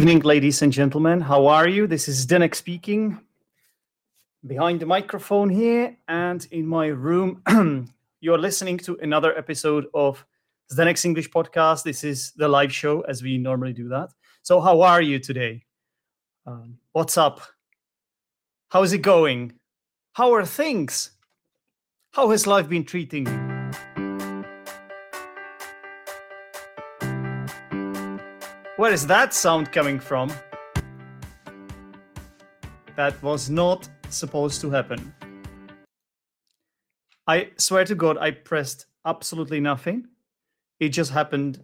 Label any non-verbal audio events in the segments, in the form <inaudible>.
Evening, ladies and gentlemen. How are you? This is Zdenek speaking. Behind the microphone here and in my room, <clears throat> you're listening to another episode of Zdenek's English podcast. This is the live show as we normally do that. So, how are you today? Um, what's up? How is it going? How are things? How has life been treating you? Where is that sound coming from? That was not supposed to happen. I swear to God, I pressed absolutely nothing. It just happened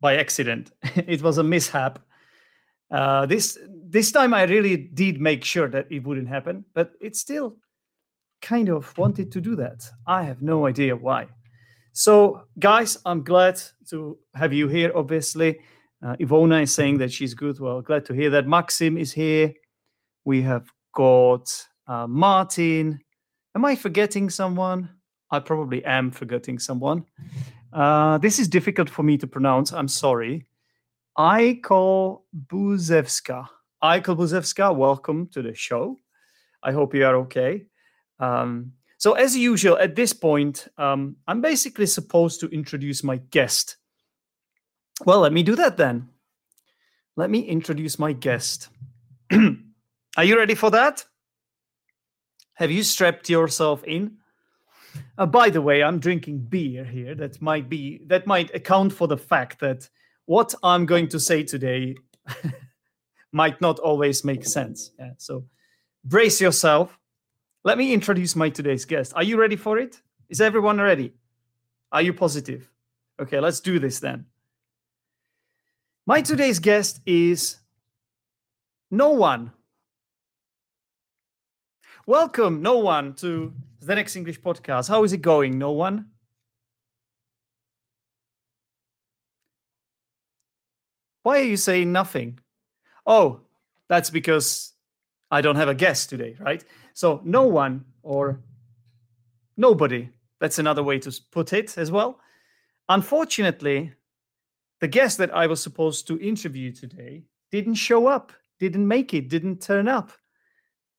by accident. <laughs> it was a mishap. Uh, this this time, I really did make sure that it wouldn't happen, but it still kind of wanted to do that. I have no idea why. So, guys, I'm glad to have you here. Obviously. Uh, Ivona is saying that she's good. Well, glad to hear that. Maxim is here. We have got uh, Martin. Am I forgetting someone? I probably am forgetting someone. Uh, this is difficult for me to pronounce. I'm sorry. Aiko Buzevska. Aiko Buzevska, welcome to the show. I hope you are okay. Um, so, as usual, at this point, um, I'm basically supposed to introduce my guest well, let me do that then. Let me introduce my guest. <clears throat> Are you ready for that? Have you strapped yourself in? Uh, by the way, I'm drinking beer here. That might be that might account for the fact that what I'm going to say today <laughs> might not always make sense. Yeah, so brace yourself. Let me introduce my today's guest. Are you ready for it? Is everyone ready? Are you positive? Okay, let's do this then. My today's guest is no one. Welcome, no one, to the Zdenek's English podcast. How is it going, no one? Why are you saying nothing? Oh, that's because I don't have a guest today, right? So, no one or nobody. That's another way to put it as well. Unfortunately, the guest that I was supposed to interview today didn't show up, didn't make it, didn't turn up.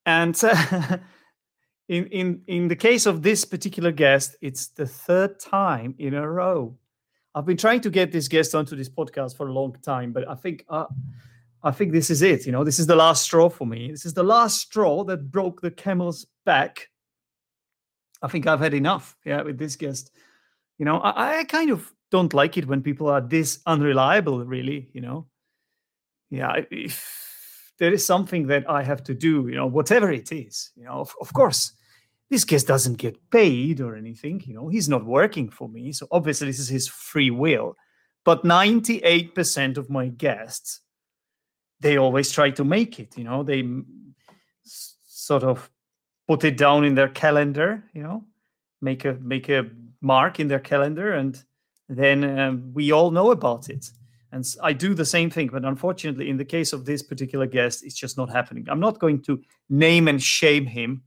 And uh, <laughs> in, in, in the case of this particular guest, it's the third time in a row. I've been trying to get this guest onto this podcast for a long time, but I think uh, I think this is it. You know, this is the last straw for me. This is the last straw that broke the camel's back. I think I've had enough. Yeah, with this guest. You know, I, I kind of don't like it when people are this unreliable really you know? Yeah if there is something that i have to do you know whatever it is you know of, of course this guest doesn't get paid or anything you know he's not working for me so obviously this is his free will. But 98% of my guests they always try to make it you know they sort of put it down in their calendar you know make a make a mark in their calendar and then um, we all know about it. And I do the same thing, but unfortunately, in the case of this particular guest, it's just not happening. I'm not going to name and shame him.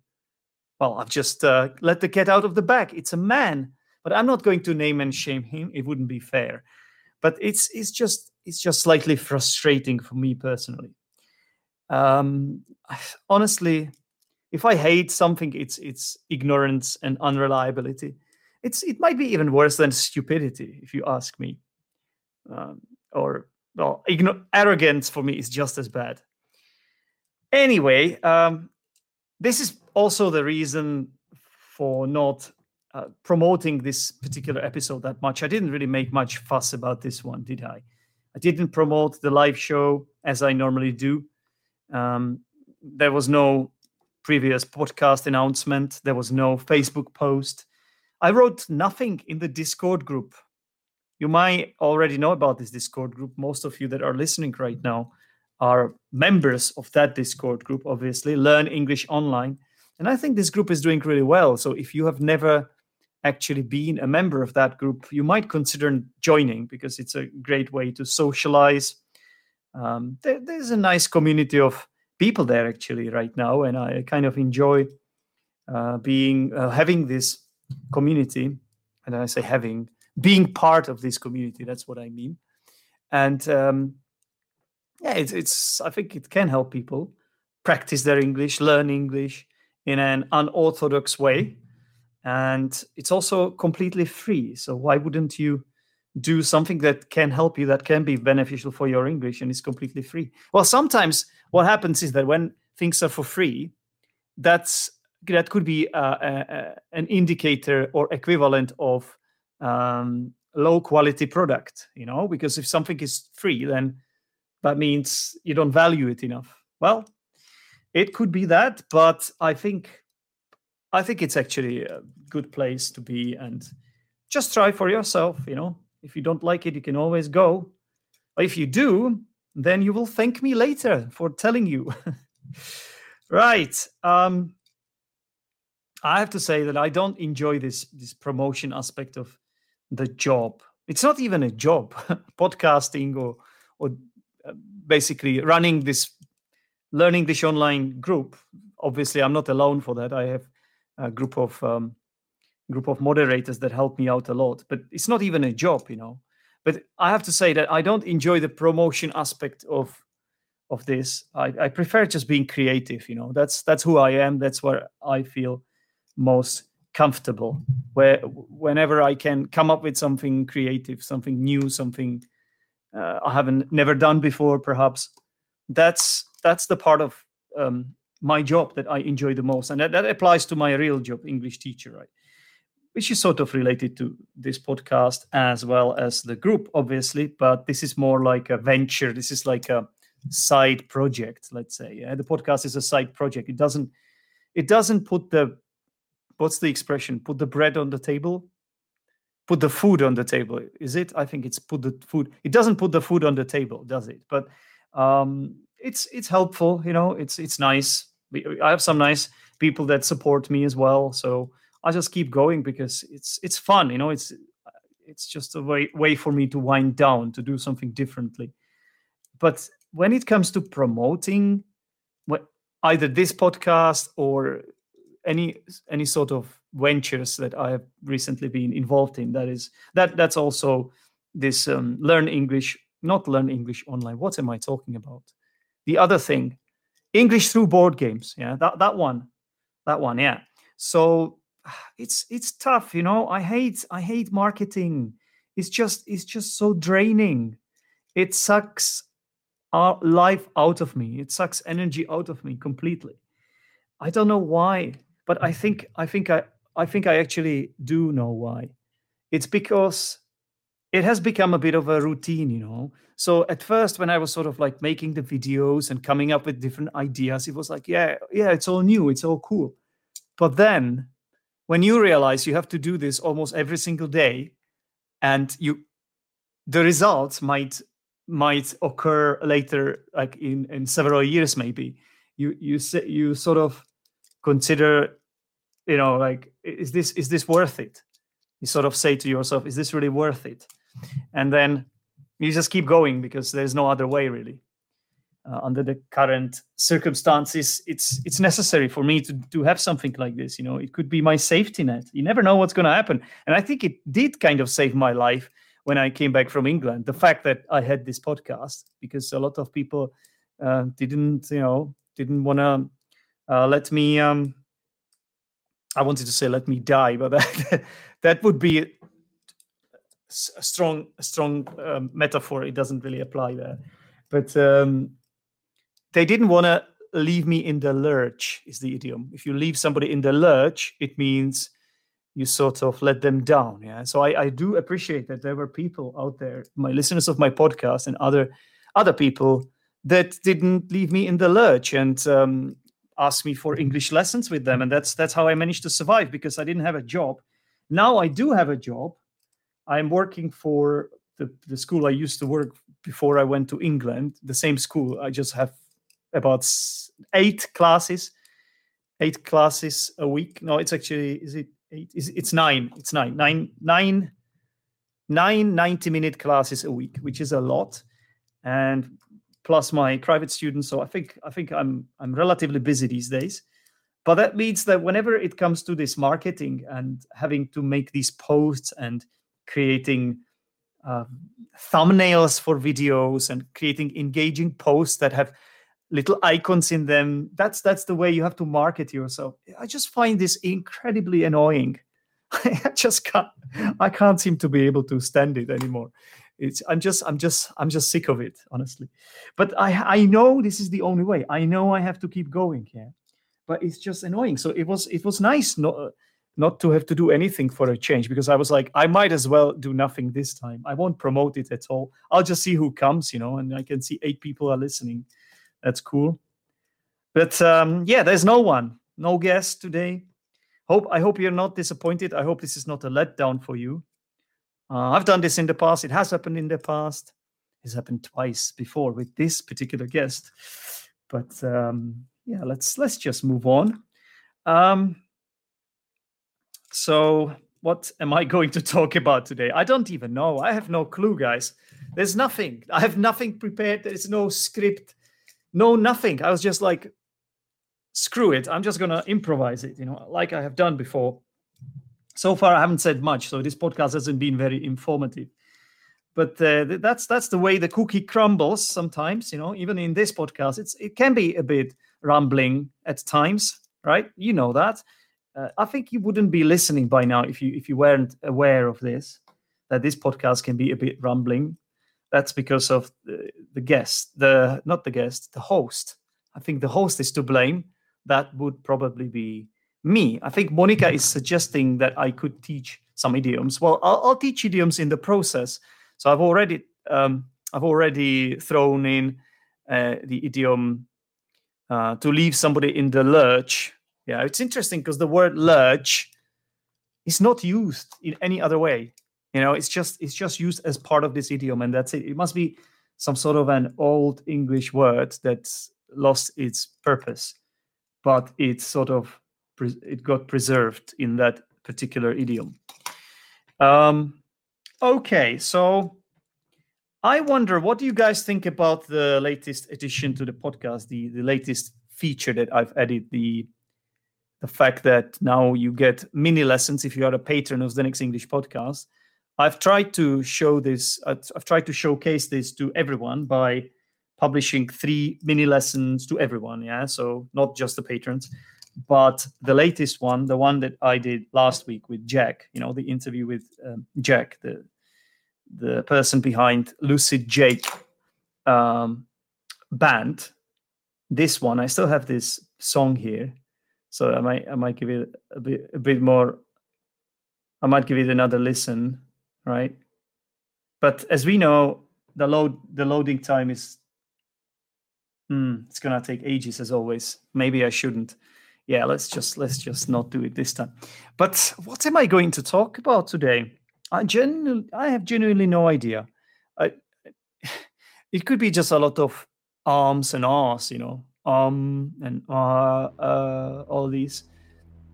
Well, I've just uh, let the cat out of the bag. It's a man, but I'm not going to name and shame him. It wouldn't be fair. But it's it's just it's just slightly frustrating for me personally. Um, <sighs> honestly, if I hate something, it's it's ignorance and unreliability it's it might be even worse than stupidity if you ask me. Um, or well igno- arrogance for me is just as bad. Anyway um, this is also the reason for not uh, promoting this particular episode that much. I didn't really make much fuss about this one did i? I didn't promote the live show as i normally do. Um, there was no previous podcast announcement. There was no facebook post I wrote nothing in the Discord group. You might already know about this Discord group. Most of you that are listening right now are members of that Discord group, obviously, Learn English Online. And I think this group is doing really well. So if you have never actually been a member of that group, you might consider joining because it's a great way to socialize. Um, there, there's a nice community of people there actually right now, and I kind of enjoy uh, being uh, having this community. And I say having being part of this community. That's what I mean. And um, yeah, it's, it's I think it can help people practice their English, learn English in an unorthodox way and it's also completely free so why wouldn't you do something that can help you that can be beneficial for your english and is completely free well sometimes what happens is that when things are for free that's that could be uh, a, an indicator or equivalent of um, low quality product you know because if something is free then that means you don't value it enough well it could be that but i think I think it's actually a good place to be and just try for yourself. You know, if you don't like it, you can always go. But if you do, then you will thank me later for telling you. <laughs> right. Um, I have to say that I don't enjoy this this promotion aspect of the job. It's not even a job, <laughs> podcasting or or uh, basically running this learning this online group. Obviously, I'm not alone for that. I have a group of um, group of moderators that help me out a lot. But it's not even a job, you know. But I have to say that I don't enjoy the promotion aspect of of this. I, I prefer just being creative, you know. That's that's who I am. That's where I feel most comfortable. Where whenever I can come up with something creative, something new, something uh, I haven't never done before, perhaps. That's that's the part of um, my job that I enjoy the most. And that, that applies to my real job, English teacher, right? Which is sort of related to this podcast as well as the group, obviously. But this is more like a venture. This is like a side project, let's say. Yeah? The podcast is a side project. It doesn't it doesn't put the what's the expression? Put the bread on the table. Put the food on the table. Is it? I think it's put the food. It doesn't put the food on the table, does it? But um, it's it's helpful. You know, it's it's nice I have some nice people that support me as well. So I just keep going because it's it's fun. You know, it's it's just a way way for me to wind down to do something differently. But when it comes to promoting, what either this podcast or any any sort of ventures that I have recently been involved in, that is that that's also this um, learn English, not learn English online. What am I talking about? The other thing English through board games. Yeah, that that one, that one. Yeah. So <sighs> it's it's tough, you know. I hate I hate marketing. It's just it's just so draining. It sucks our life out of me. It sucks energy out of me completely. I don't know why, but I think I think I I think I actually do know why. It's because it has become a bit of a routine, you know. So at first, when I was sort of like making the videos and coming up with different ideas, it was like, yeah, yeah, it's all new, it's all cool. But then when you realize you have to do this almost every single day, and you the results might might occur later, like in, in several years, maybe, you you you sort of consider, you know, like, is this is this worth it? You sort of say to yourself, is this really worth it? and then you just keep going because there's no other way really. Uh, under the current circumstances it's it's necessary for me to to have something like this you know? It could be my safety net. You never know what's going to happen. And i think it did kind of save my life when i came back from england. The fact that i had this podcast because a lot of people uh, didn't you know didn't want to uh, let me um i wanted to say let me die but <laughs> that that would be a strong a strong um, metaphor. It doesn't really apply there, but um, they didn't want to leave me in the lurch. Is the idiom? If you leave somebody in the lurch, it means you sort of let them down. Yeah. So I, I do appreciate that there were people out there, my listeners of my podcast and other other people that didn't leave me in the lurch and um, asked me for English lessons with them, and that's that's how I managed to survive because I didn't have a job now I do have a job. I'm working for the, the school I used to work before I went to England, the same school. I just have about eight classes, eight classes a week. No, it's actually, is it eight? Is it's nine? It's nine, nine, nine, nine 90 minute classes a week, which is a lot. And plus my private students. So I think, I think I'm, I'm relatively busy these days. But that means that whenever it comes to this marketing and having to make these posts and creating uh, thumbnails for videos and creating engaging posts that have little icons in them that's that's the way you have to market yourself i just find this incredibly annoying <laughs> i just can't i can't seem to be able to stand it anymore it's i'm just i'm just i'm just sick of it honestly but i i know this is the only way i know i have to keep going yeah but it's just annoying so it was it was nice not not to have to do anything for a change because I was like, I might as well do nothing this time. I won't promote it at all. I'll just see who comes, you know, and I can see eight people are listening. That's cool. But um, yeah, there's no one, no guest today. Hope I hope you're not disappointed. I hope this is not a letdown for you. Uh, I've done this in the past. It has happened in the past. It's happened twice before with this particular guest. But um, yeah, let's let's just move on. Um, so, what am I going to <laughs> talk about today? I don't even know. I have no clue, guys. There's nothing. I have nothing prepared. There's no script, no nothing. I was just like, screw it. I'm just to improvise it, you know, like I have done before. So far, I haven't said much. So, this podcast hasn't been very informative. But uh, that's that's the way the cookie crumbles sometimes, you know. Even in this podcast, it's it can be a bit rambling at times, right? You know that uh, I think you wouldn't be listening by now if you if you weren't aware of this. That this podcast can be a bit rumbling. That's because of the, the guest, the not the guest, the host. I think the host is to blame. That would probably be me. I think Monica is suggesting that I could teach some idioms. Well, I'll, I'll teach idioms in the process. So I've already um, I've already thrown in uh, the idiom uh, to leave somebody in the lurch yeah, it's interesting because the word lurch is not used in any other way. You know, it's just it's just used as part of this idiom, and that's it. It must be some sort of an old English word that's lost its purpose, but it's sort of it got preserved in that particular idiom. Um, okay, so I wonder what do you guys think about the latest addition to the podcast, the the latest feature that I've added, the the fact that now you get mini lessons if you are a patron of the Zdenek's English podcast. I've tried to show this, I've tried to showcase this to everyone by publishing three mini lessons to everyone. Yeah. So not just the patrons, but the latest one, the one that I did last week with Jack, you know, the interview with um, Jack, the, the person behind Lucid Jake um, band. This one, I still have this song here so I might I might give it a bit a bit more. I might give it another listen, right? But as we know, the load the loading time is hmm, it's gonna take ages as always. Maybe I shouldn't. Yeah, let's just let's just not do it this time. But what am I going to talk about today? I genuinely I have genuinely no idea. I, <sighs> it could be just a lot of arms and ahs, you know, um and uh, uh all these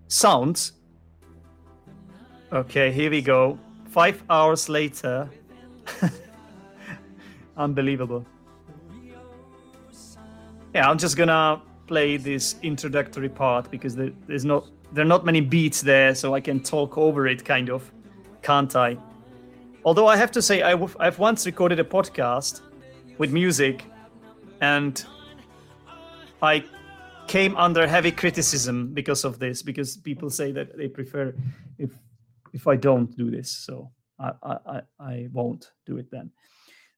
sounds okay here we go five hours later <laughs> unbelievable yeah i'm just gonna play this introductory part because there, there's not there are not many beats there so i can talk over it kind of can't i although i have to say I've, I've once recorded a podcast with music and I came under heavy criticism because of this, because people say that they prefer if if I don't do this, so I I, I won't do it then.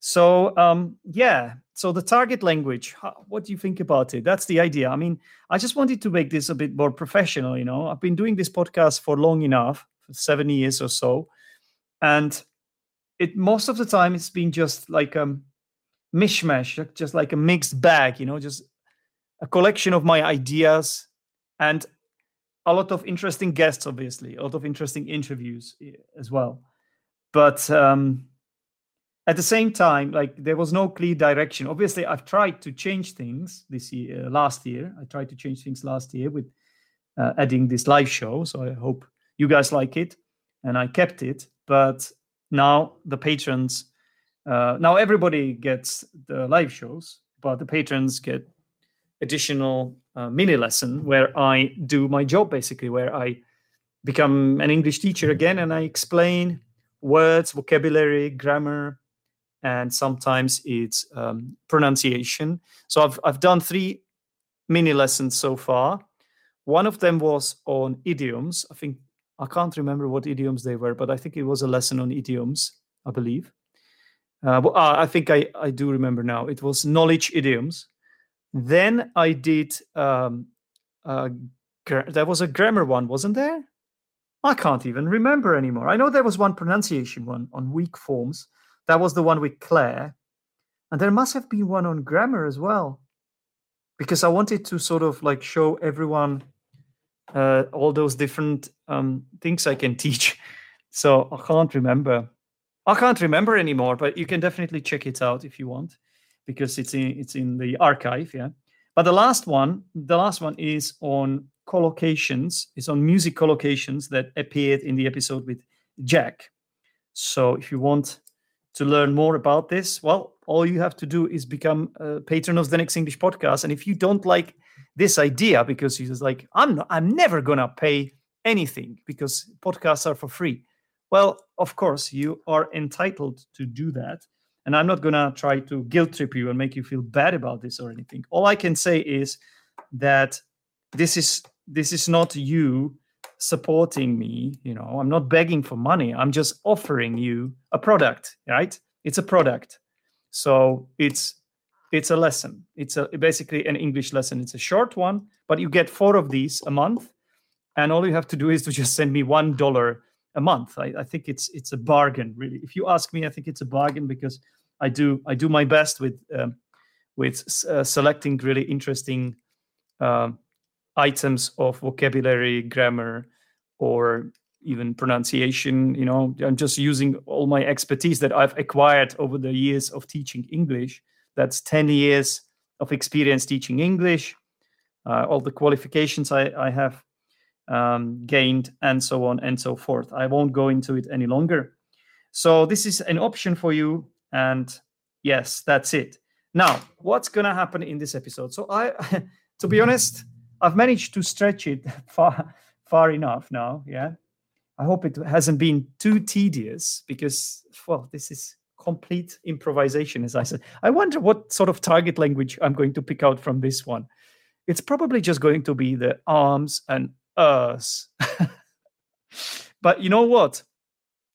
So um, yeah, so the target language. What do you think about it? That's the idea. I mean, I just wanted to make this a bit more professional. You know, I've been doing this podcast for long enough, for seven years or so, and it most of the time it's been just like a um, mishmash, just like a mixed bag. You know, just a collection of my ideas and a lot of interesting guests, obviously, a lot of interesting interviews eh, as well. But um, at the same time, like there was no clear direction. Obviously, I've tried to change things this year, uh, last year. I tried to change things last year with uh, adding this live show. So I hope you guys like it, and I kept it. But now the patrons, uh, now everybody gets the live shows, but the patrons get additional uh, mini lesson where I do my job basically, where I become an English teacher again and I explain words, vocabulary, grammar, and sometimes it's um, pronunciation. So I've I've done three mini lessons so far. One of them was on idioms. I think I can't remember what idioms they were, but I think it was a lesson on idioms. I believe. Uh, well, uh, I think I I do remember now. It was knowledge idioms. Then I did. Um, uh, there was a grammar one, wasn't there? I can't even remember anymore. I know there was one pronunciation one on weak forms. That was the one with Claire. And there must have been one on grammar as well. Because I wanted to sort of like show everyone uh, all those different um, things I can <laughs> teach. So I can't remember. I can't remember anymore, but you can definitely check it out if you want, because it's in it's in the archive. Yeah. But the last one, the last one is on collocations. It's on music collocations that appeared in the episode with Jack. So if you want to learn more about this, well, all you have to do is become a patron of the Zdenek's English podcast. And if you don't like this idea, because he's like, I'm not, I'm never gonna pay anything because podcasts are for free. Well, of course, you are entitled to do that. And I'm not gonna try to guilt trip you and make you feel bad about this or anything. All I can say is that this is this is not you supporting me you know i'm not begging for money i'm just offering you a product right? It's a product. So it's it's a lesson. It's a basically an english lesson. It's a short one but you get four of these a month and all you have to do is to just send me one dollar a month. I, I think it's it's a bargain really. If you ask me i think it's a bargain because i do i do my best with um, with uh, selecting really interesting uh, items of vocabulary, grammar, or even pronunciation. You know, I'm just using all my expertise that I've acquired over the years of teaching English. That's 10 years of experience teaching English, uh, all the qualifications I, I have um, gained, and so on and so forth. I won't go into it any longer. So, this is an option for you. And yes, that's it. Now, what's going to happen in this episode? So, I, <laughs> to be honest, I've managed to stretch it <laughs> far far enough now. Yeah, I hope it hasn't been too tedious because well, this is complete improvisation, as I said. I wonder what sort of target language I'm going to pick out from this one. It's probably just going to be the arms and us. <laughs> but you know what?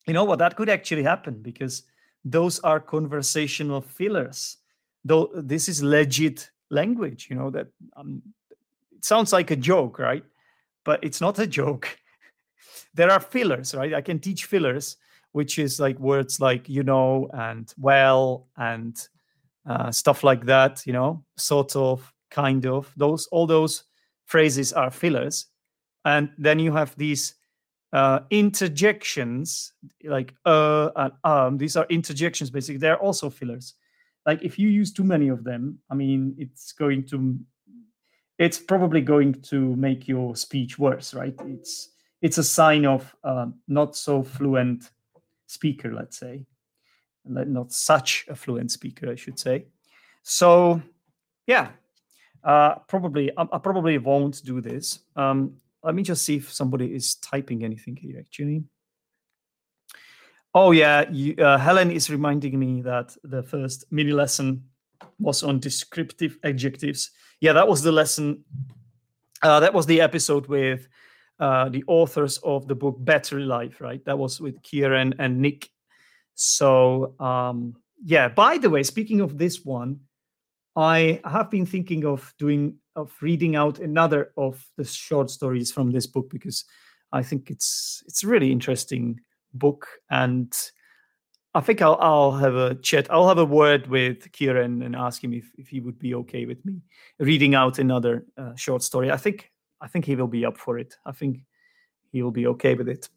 You know what? That could actually happen because those are conversational fillers. Though this is legit language, you know that um, sounds like a joke, right? But it's not a joke. <laughs> there are fillers, right? I can teach fillers, which is like words like you know and well and uh, stuff like that. You know, sort of, kind of. Those all those phrases are fillers, and then you have these uh, interjections like uh and um. These are interjections. Basically, they're also fillers. Like if you use too many of them, I mean, it's going to it's probably going to make your speech worse, right? It's it's a sign of not so fluent speaker, let's say, not such a fluent speaker, I should say. So, yeah, uh, probably I, I, probably won't do this. Um, let me just see if somebody is typing anything here. Actually, oh yeah, you, uh, Helen is reminding me that the first mini lesson was on descriptive adjectives yeah, that was the lesson. Uh, that was the episode with uh, the authors of the book Battery Life, right? That was with Kieran and Nick. So, um, yeah, by the way, speaking of this one, I have been thinking of doing, of reading out another of the short stories from this book because I think it's it's a really interesting book and I think I'll, I'll have a chat. I'll have a word with Kieran and ask him if, if he would be okay with me reading out another uh, short story. I think I think he will be up for it. I think he will be okay with it.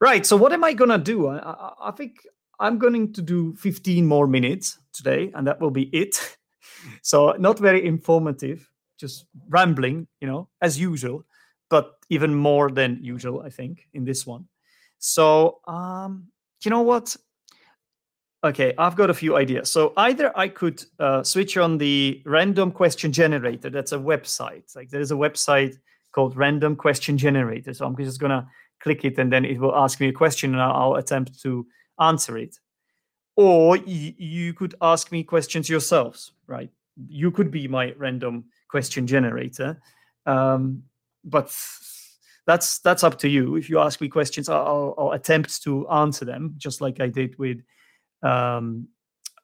Right. So what am I gonna do? I, I, I think I'm going to do 15 more minutes today, and that will be it. <laughs> so not very informative, just rambling, you know, as usual, but even more than usual, I think, in this one. So um, you know what? Okay, I've got a few ideas. So either I could uh, switch on the random question generator. That's a website. Like there is a website called Random Question Generator. So I'm just gonna click it, and then it will ask me a question, and I'll, I'll attempt to answer it. Or y- you could ask me questions yourselves, right? You could be my random question generator, um, but that's that's up to you. If you ask me questions, I'll, I'll attempt to answer them, just like I did with um,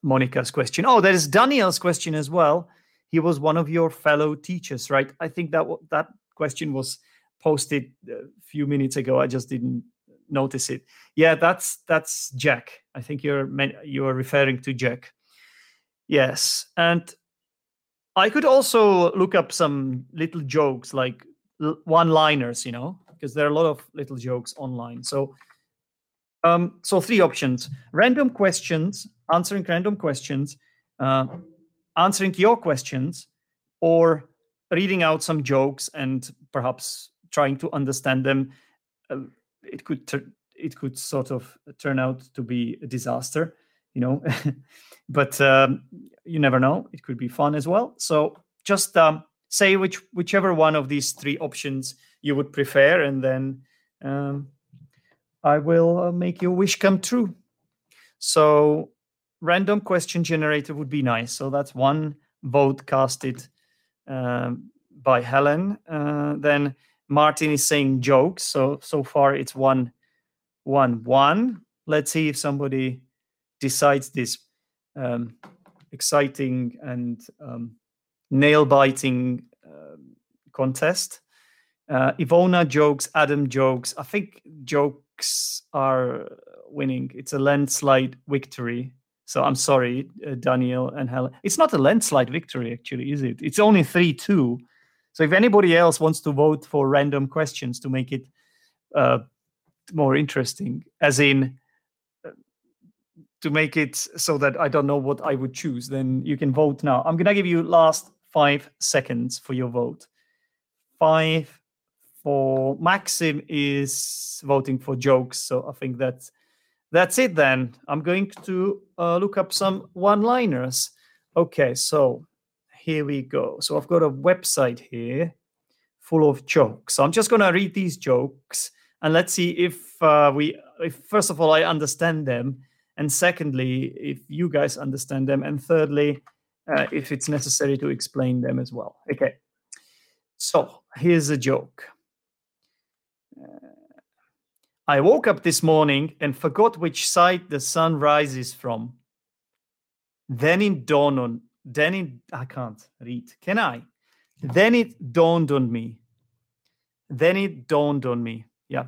Monica's question. Oh, there is Daniel's question as well. He was one of your fellow teachers, right? I think that w- that question was posted a few minutes ago. I just didn't notice it. Yeah, that's that's Jack. I think you're men- you're referring to Jack. Yes, and I could also look up some little jokes like l- one-liners, you know, because there are a lot of little jokes online. So um, so three options: random questions, answering random questions, uh, answering your questions, or reading out some jokes and perhaps trying to understand them. Uh, it could tur- it could sort of turn out to be a disaster, you know. <laughs> but um, you never know; it could be fun as well. So just um, say which whichever one of these three options you would prefer, and then. Um, I will uh, make your wish come true. So, random question generator would be nice. So that's one vote casted um, by Helen. Uh, then Martin is saying jokes. So so far it's one, one, one. Let's see if somebody decides this um, exciting and um, nail biting um contest. Uh, Ivona jokes, Adam jokes. I think jokes are winning. It's a landslide victory. So I'm sorry, uh, Daniel and Helen. It's not a landslide victory, actually, is it? It's only 3 2. So if anybody else wants to vote for random questions to make it uh, more interesting, as in uh, to make it so that I don't know what I would choose, then you can vote now. I'm going to give you last five seconds for your vote. Five, for Maxim is voting for jokes. So I think that's that's it then. I'm going to uh, look up some one-liners. Okay, so here we go. So I've got a website here full of jokes. So I'm just going to read these jokes and let's see if uh, we, if first of all I understand them, and secondly if you guys understand them, and thirdly uh, if it's necessary to explain them as well. Okay. So here's a joke. I woke up this morning and forgot which side the sun rises from. Then it dawned on then it I can't read. Can I? Then it dawned on me. Then it dawned on me. Yeah.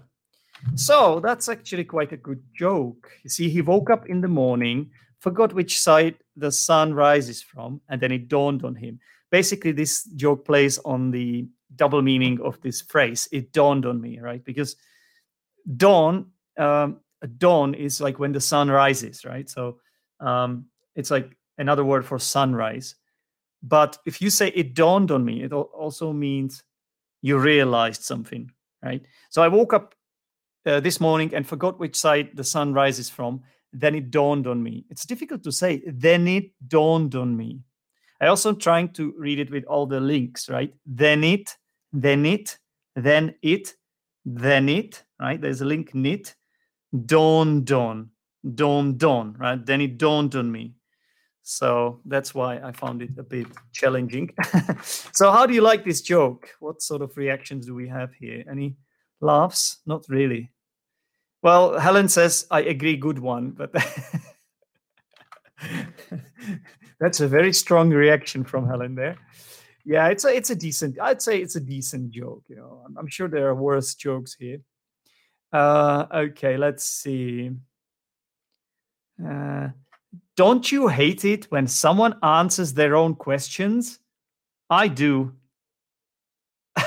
So that's actually quite a good joke. You see, he woke up in the morning, forgot which side the sun rises from, and then it dawned on him. Basically, this joke plays on the double meaning of this phrase. It dawned on me, right? Because dawn, um, dawn is like when the sun rises, right? So um, it's like another word for sunrise. But if you say it dawned on me, it also means you realized something, right? So I woke up uh, this morning and forgot which side the sun rises from. Then it dawned on me. It's difficult to say. Then it dawned on me. I also trying to read it with all the links, right? Then it, then it, then it, then it, right? There's a link knit, dawned on, dawned on, right? Then it dawned on me. So that's why I found it a bit challenging. <laughs> so, how do you like this joke? What sort of reactions do we have here? Any laughs? Not really. Well, Helen says, I agree, good one, but <laughs> that's a very strong reaction from Helen there. Yeah, it's a it's a decent. I'd say it's a decent joke. You know, I'm, I'm sure there are worse jokes here. Uh, okay, let's see. Uh, don't you hate it when someone answers their own questions? I do. <laughs>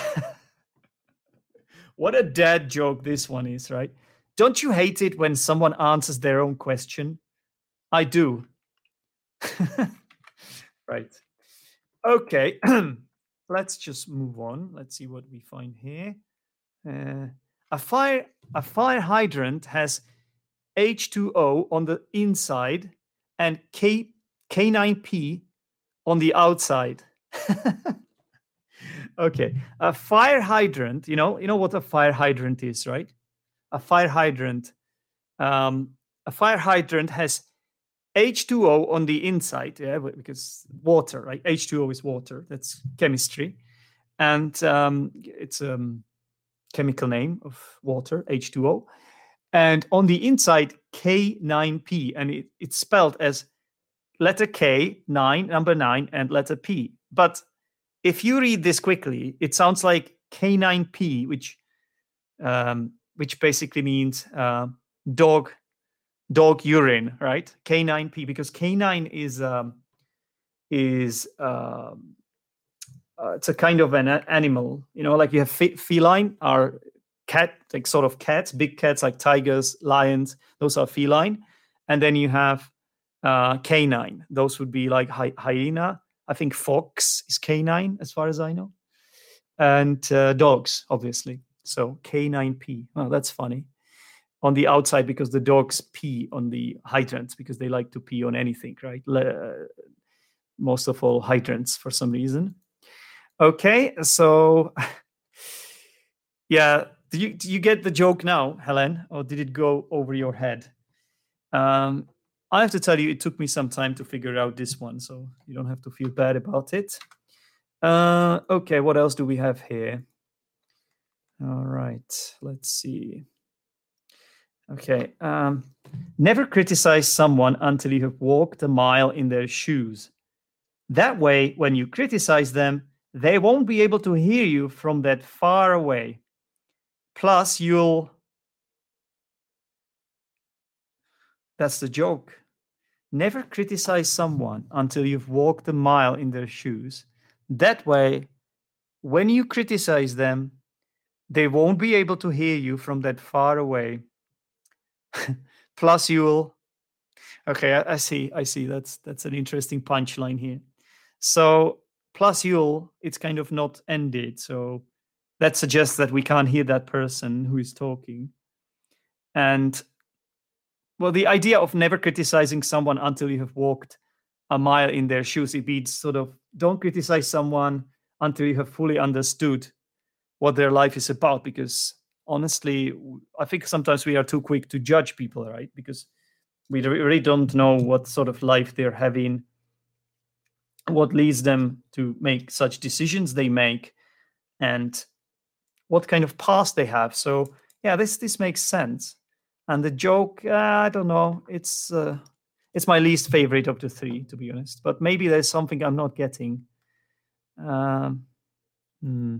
what a dad joke this one is, right? Don't you hate it when someone answers their own question? I do. <laughs> right. Okay. <clears throat> Let's just move on. Let's see what we find here. Uh, a fire a fire hydrant has H2O on the inside and K K9P on the outside. <laughs> okay, a fire hydrant. You know, you know what a fire hydrant is, right? A fire hydrant. Um, a fire hydrant has H2O on the inside, yeah, because water, right? H2O is water. That's chemistry, and um, it's um, chemical name of water, H2O. And on the inside, K9P, and it, it's spelled as letter K, nine, number nine, and letter P. But if you read this quickly, it sounds like K9P, which um, which basically means uh, dog dog urine, right? K9P, because K9 is um, is um, uh, it's a kind of an animal, you know, like you have feline are cat, like sort of cats, big cats like tigers, lions, those are feline, and then you have uh, canine. Those would be like hy- hyena. I think fox is canine, as far as I know, and uh, dogs, obviously. So K9P. Oh, that's funny. On the outside, because the dogs pee on the hydrants because they like to pee on anything, right? Le- most of all hydrants for some reason. Okay, so <laughs> yeah, do you do you get the joke now, Helen, or did it go over your head? Um, I have to tell you, it took me some time to figure out this one, so you don't have to feel bad about it. Uh, okay, what else do we have here? All right, let's see. Okay, um, never criticize someone until you have walked a mile in their shoes. That way, when you criticize them, they won't be able to hear you from that far away. Plus, you'll. That's the joke. Never criticize someone until you've walked a mile in their shoes. That way, when you criticize them, they won't be able to hear you from that far away. <laughs> Plus, you'll. Okay, I, I, see. I see. That's that's an interesting punchline here. So, plus you'll, it's kind of not ended. So that suggests that we can't hear that person who is talking. And well, the idea of never criticizing someone until you have walked a mile in their shoes, it means sort of don't criticize someone until you have fully understood what their life is about. Because honestly, I think sometimes we are too quick to judge people, right? Because we really don't know what sort of life they're having, what leads them to make such decisions they make, and what kind of past they have. So yeah, this this makes sense. And the joke, uh, I don't know. It's uh, it's my least favorite of the three, to be honest. But maybe there's something I'm not getting. Um, hmm.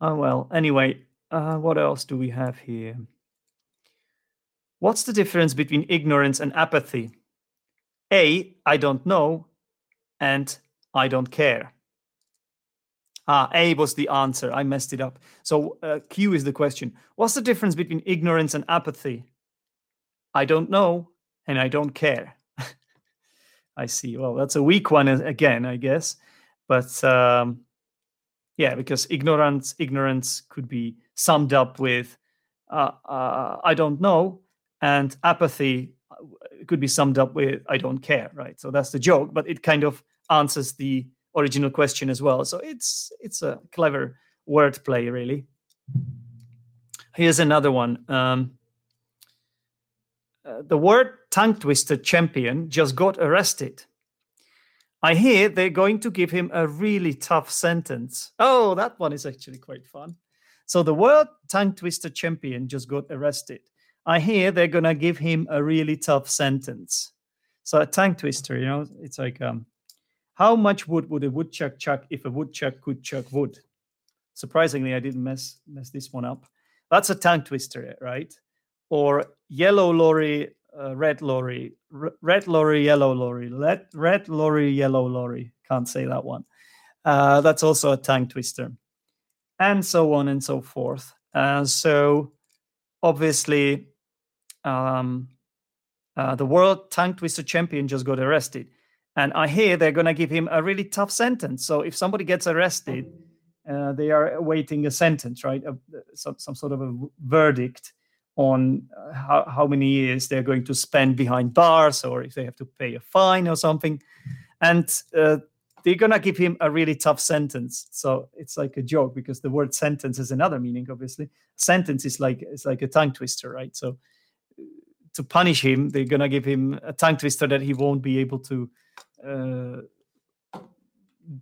Oh well. Anyway, uh, what else do we have here? What's the difference between ignorance and apathy? A, I don't know, and I don't care. Ah, A was the answer. I messed it up. So uh, Q is the question. What's the difference between ignorance and apathy? I don't know, and I don't care. <laughs> I see. Well, that's a weak one again, I guess. But um, yeah, because ignorance, ignorance could be summed up with uh, uh, I don't know, and apathy uh, could be summed up with I don't care. Right. So that's the joke, but it kind of answers the original question as well. So it's it's a clever wordplay, really. Here's another one. Um, uh, the word tongue twister champion just got arrested. I hear they're going to give him a really tough sentence. Oh, that one is actually quite fun. So the word tongue twister champion just got arrested. I hear they're gonna give him a really tough sentence. So a tongue twister, you know, it's like um, how much wood would a woodchuck chuck if a woodchuck could chuck wood? Surprisingly, I didn't mess mess this one up. That's a tongue twister, right? Or yellow lorry, uh, red lorry, R- red lorry, yellow lorry, red, red lorry, yellow lorry. Can't say that one. Uh, that's also a tongue twister. and so on and so forth. Uh, so obviously, um, uh, the world tongue twister champion just got arrested. And I hear they're going to give him a really tough sentence. So if somebody gets arrested, uh, they are awaiting a sentence, right? A, some, some sort of a verdict on uh, how, how many years they're going to spend behind bars or if they have to pay a fine or something. And uh, they're going to give him a really tough sentence. So it's like a joke because the word sentence has another meaning, obviously. Sentence is like, it's like a tongue twister, right? So to punish him, they're to give him a tongue twister that he won't be able to uh,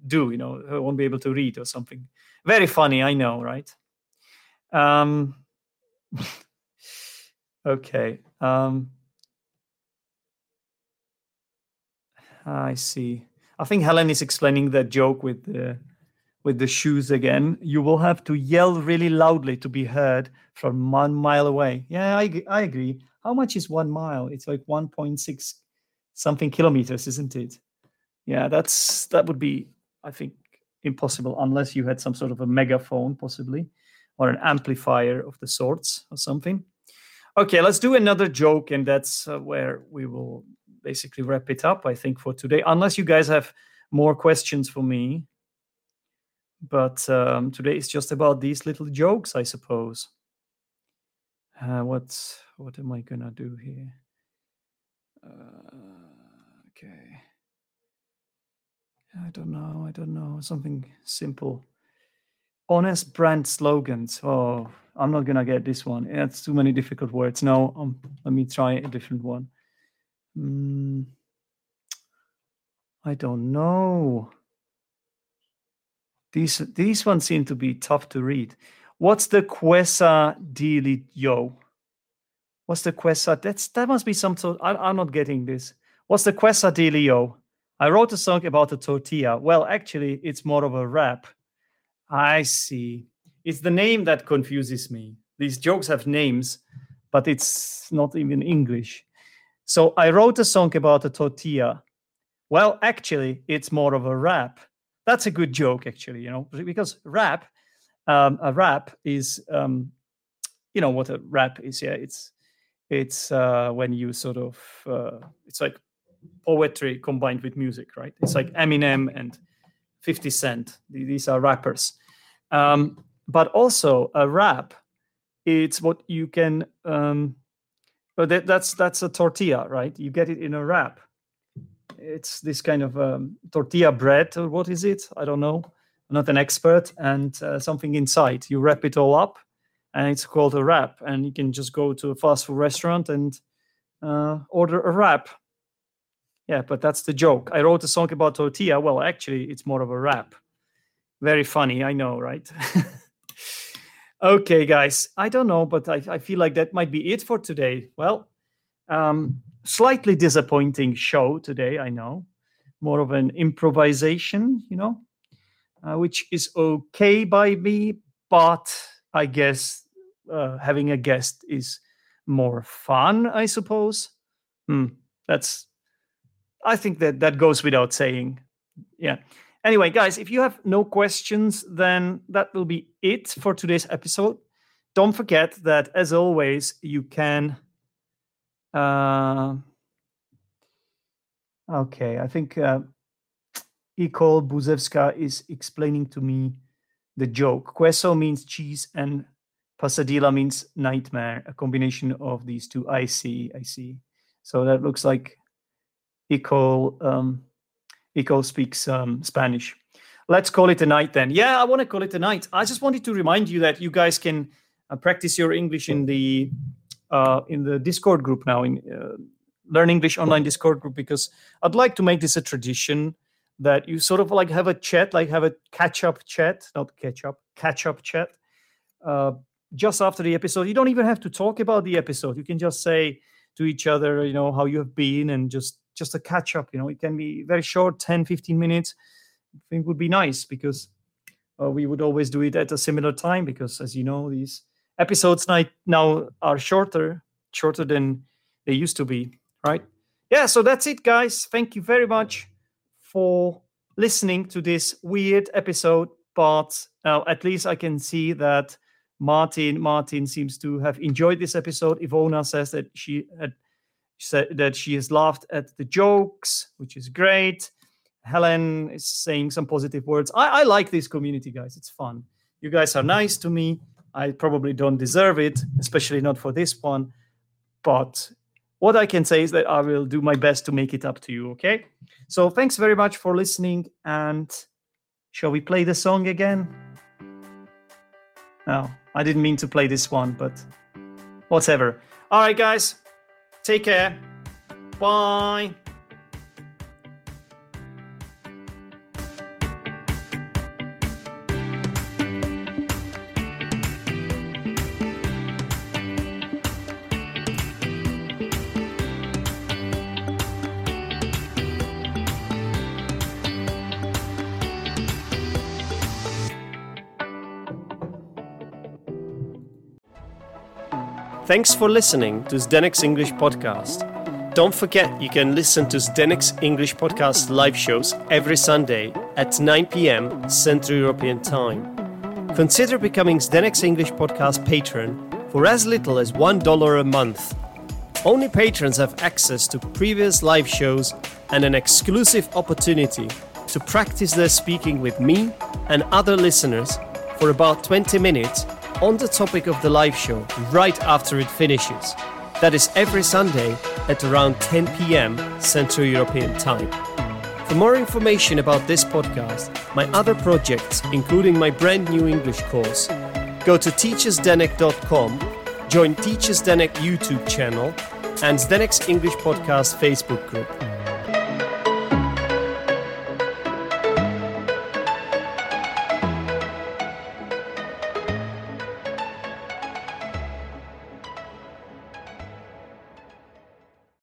do, you know, won't be able to read or something. Very funny, I know, right? Um, <laughs> okay. Um, I see. I think Helen is explaining that joke with the with the shoes again. You will have to yell really loudly to be heard from one mile away. Yeah, I I agree. How much is one mile? It's like 1.6 something kilometers, isn't it? Yeah, that's that would be, I think, impossible unless you had some sort of a megaphone, possibly, or an amplifier of the sorts or something. Okay, let's do another joke, and that's uh, where we will basically wrap it up, I think, for today. Unless you guys have more questions for me. But um, today is just about these little jokes, I suppose. Uh, what's what am I gonna do here? Uh, okay. I don't know. I don't know. Something simple. Honest brand slogans. Oh, I'm not gonna get this one. It's too many difficult words. No, um, let me try a different one. Mm, I don't know. These these ones seem to be tough to read. What's the Quesa Dili Yo? What's the Quesa? That's that must be some sort. I, am not getting this. What's the Quesa Dili Yo? I wrote a song about a tortilla. Well, actually, it's more of a rap. I see. It's the name that confuses me. These jokes have names, but it's not even English. So I wrote a song about a tortilla. Well, actually, it's more of a rap. That's a good joke, actually, you know, because rap, um, a rap is, um, you know, what a rap is. Yeah, it's it's uh, when you sort of, uh, it's like poetry combined with music, right? It's like Eminem and 50 Cent. These are rappers. Um, but also a rap, it's what you can um, but that, that's that's a tortilla, right? You get it in a wrap. It's this kind of um, tortilla bread, or what is it? I don't know. Not an expert. And uh, something inside. You wrap it all up, and it's called a wrap. And you can just go to a fast food restaurant and uh, order a wrap. Yeah, but that's the joke. I wrote a song about tortilla. Well, actually, it's more of a rap. Very funny, I know, right? <laughs> Okay, guys, I don't know, but I, I feel like that might be it for today. Well, um, slightly disappointing show today, I know. More of an improvisation, you know, uh, which is okay by me, but I guess uh, having a guest is more fun, I suppose. Hmm, that's, I think that that goes without saying. Yeah. Anyway, guys, if you have no questions, then that will be it for today's episode. Don't forget that, as always, you can. Uh, okay, I think uh, Ikol Buzewska is explaining to me the joke. Queso means cheese and Pasadilla means nightmare, a combination of these two. I see, I see. So that looks like Ikol. Um, Ico speaks um, Spanish. Let's call it a night then. Yeah, I want to call it a night. I just wanted to remind you that you guys can uh, practice your English in the uh, in the Discord group now in uh, Learn English online Discord group because I'd like to make this a tradition that you sort of like have a chat, like have a catch up chat, not catch up, catch up chat. Uh, just after the episode, you don't even have to talk about the episode. You can just say to each other, you know, how you have been and just just a catch up you know. It can be very short 10 15 minutes. I think would be nice because uh, we would always do it at a similar time because as you know these episodes now are shorter shorter than they used to be right? Yeah so that's it guys. Thank you very much for listening to this weird episode but uh, at least I can see that Martin Martin seems to have enjoyed this episode. Ivona says that she had said that she has laughed at the jokes, which is great. Helen is saying some positive words. I, I like this community, guys. It's fun. You guys are nice to me. I probably don't deserve it, especially not for this one. But what I can say is that I will do my best to make it up to you. Okay. So thanks very much for listening. And shall we play the song again? No, I didn't mean to play this one, but whatever. All right, guys. Take care. Bye. Thanks for listening to Zdenek's English podcast. Don't forget you can listen to Zdenek's English podcast live shows every Sunday at 9 pm Central European Time. Consider becoming Zdenek's English podcast patron for as little as $1 a month. Only patrons have access to previous live shows and an exclusive opportunity to practice their speaking with me and other listeners for about 20 minutes on the topic of the live show right after it finishes. That is every Sunday at around 10 pm Central European Time. For more information about this podcast, my other projects, including my brand new English course, go to teacherzdenek.com, join Teacher Zdenek YouTube channel, and Zdenek's English Podcast Facebook group.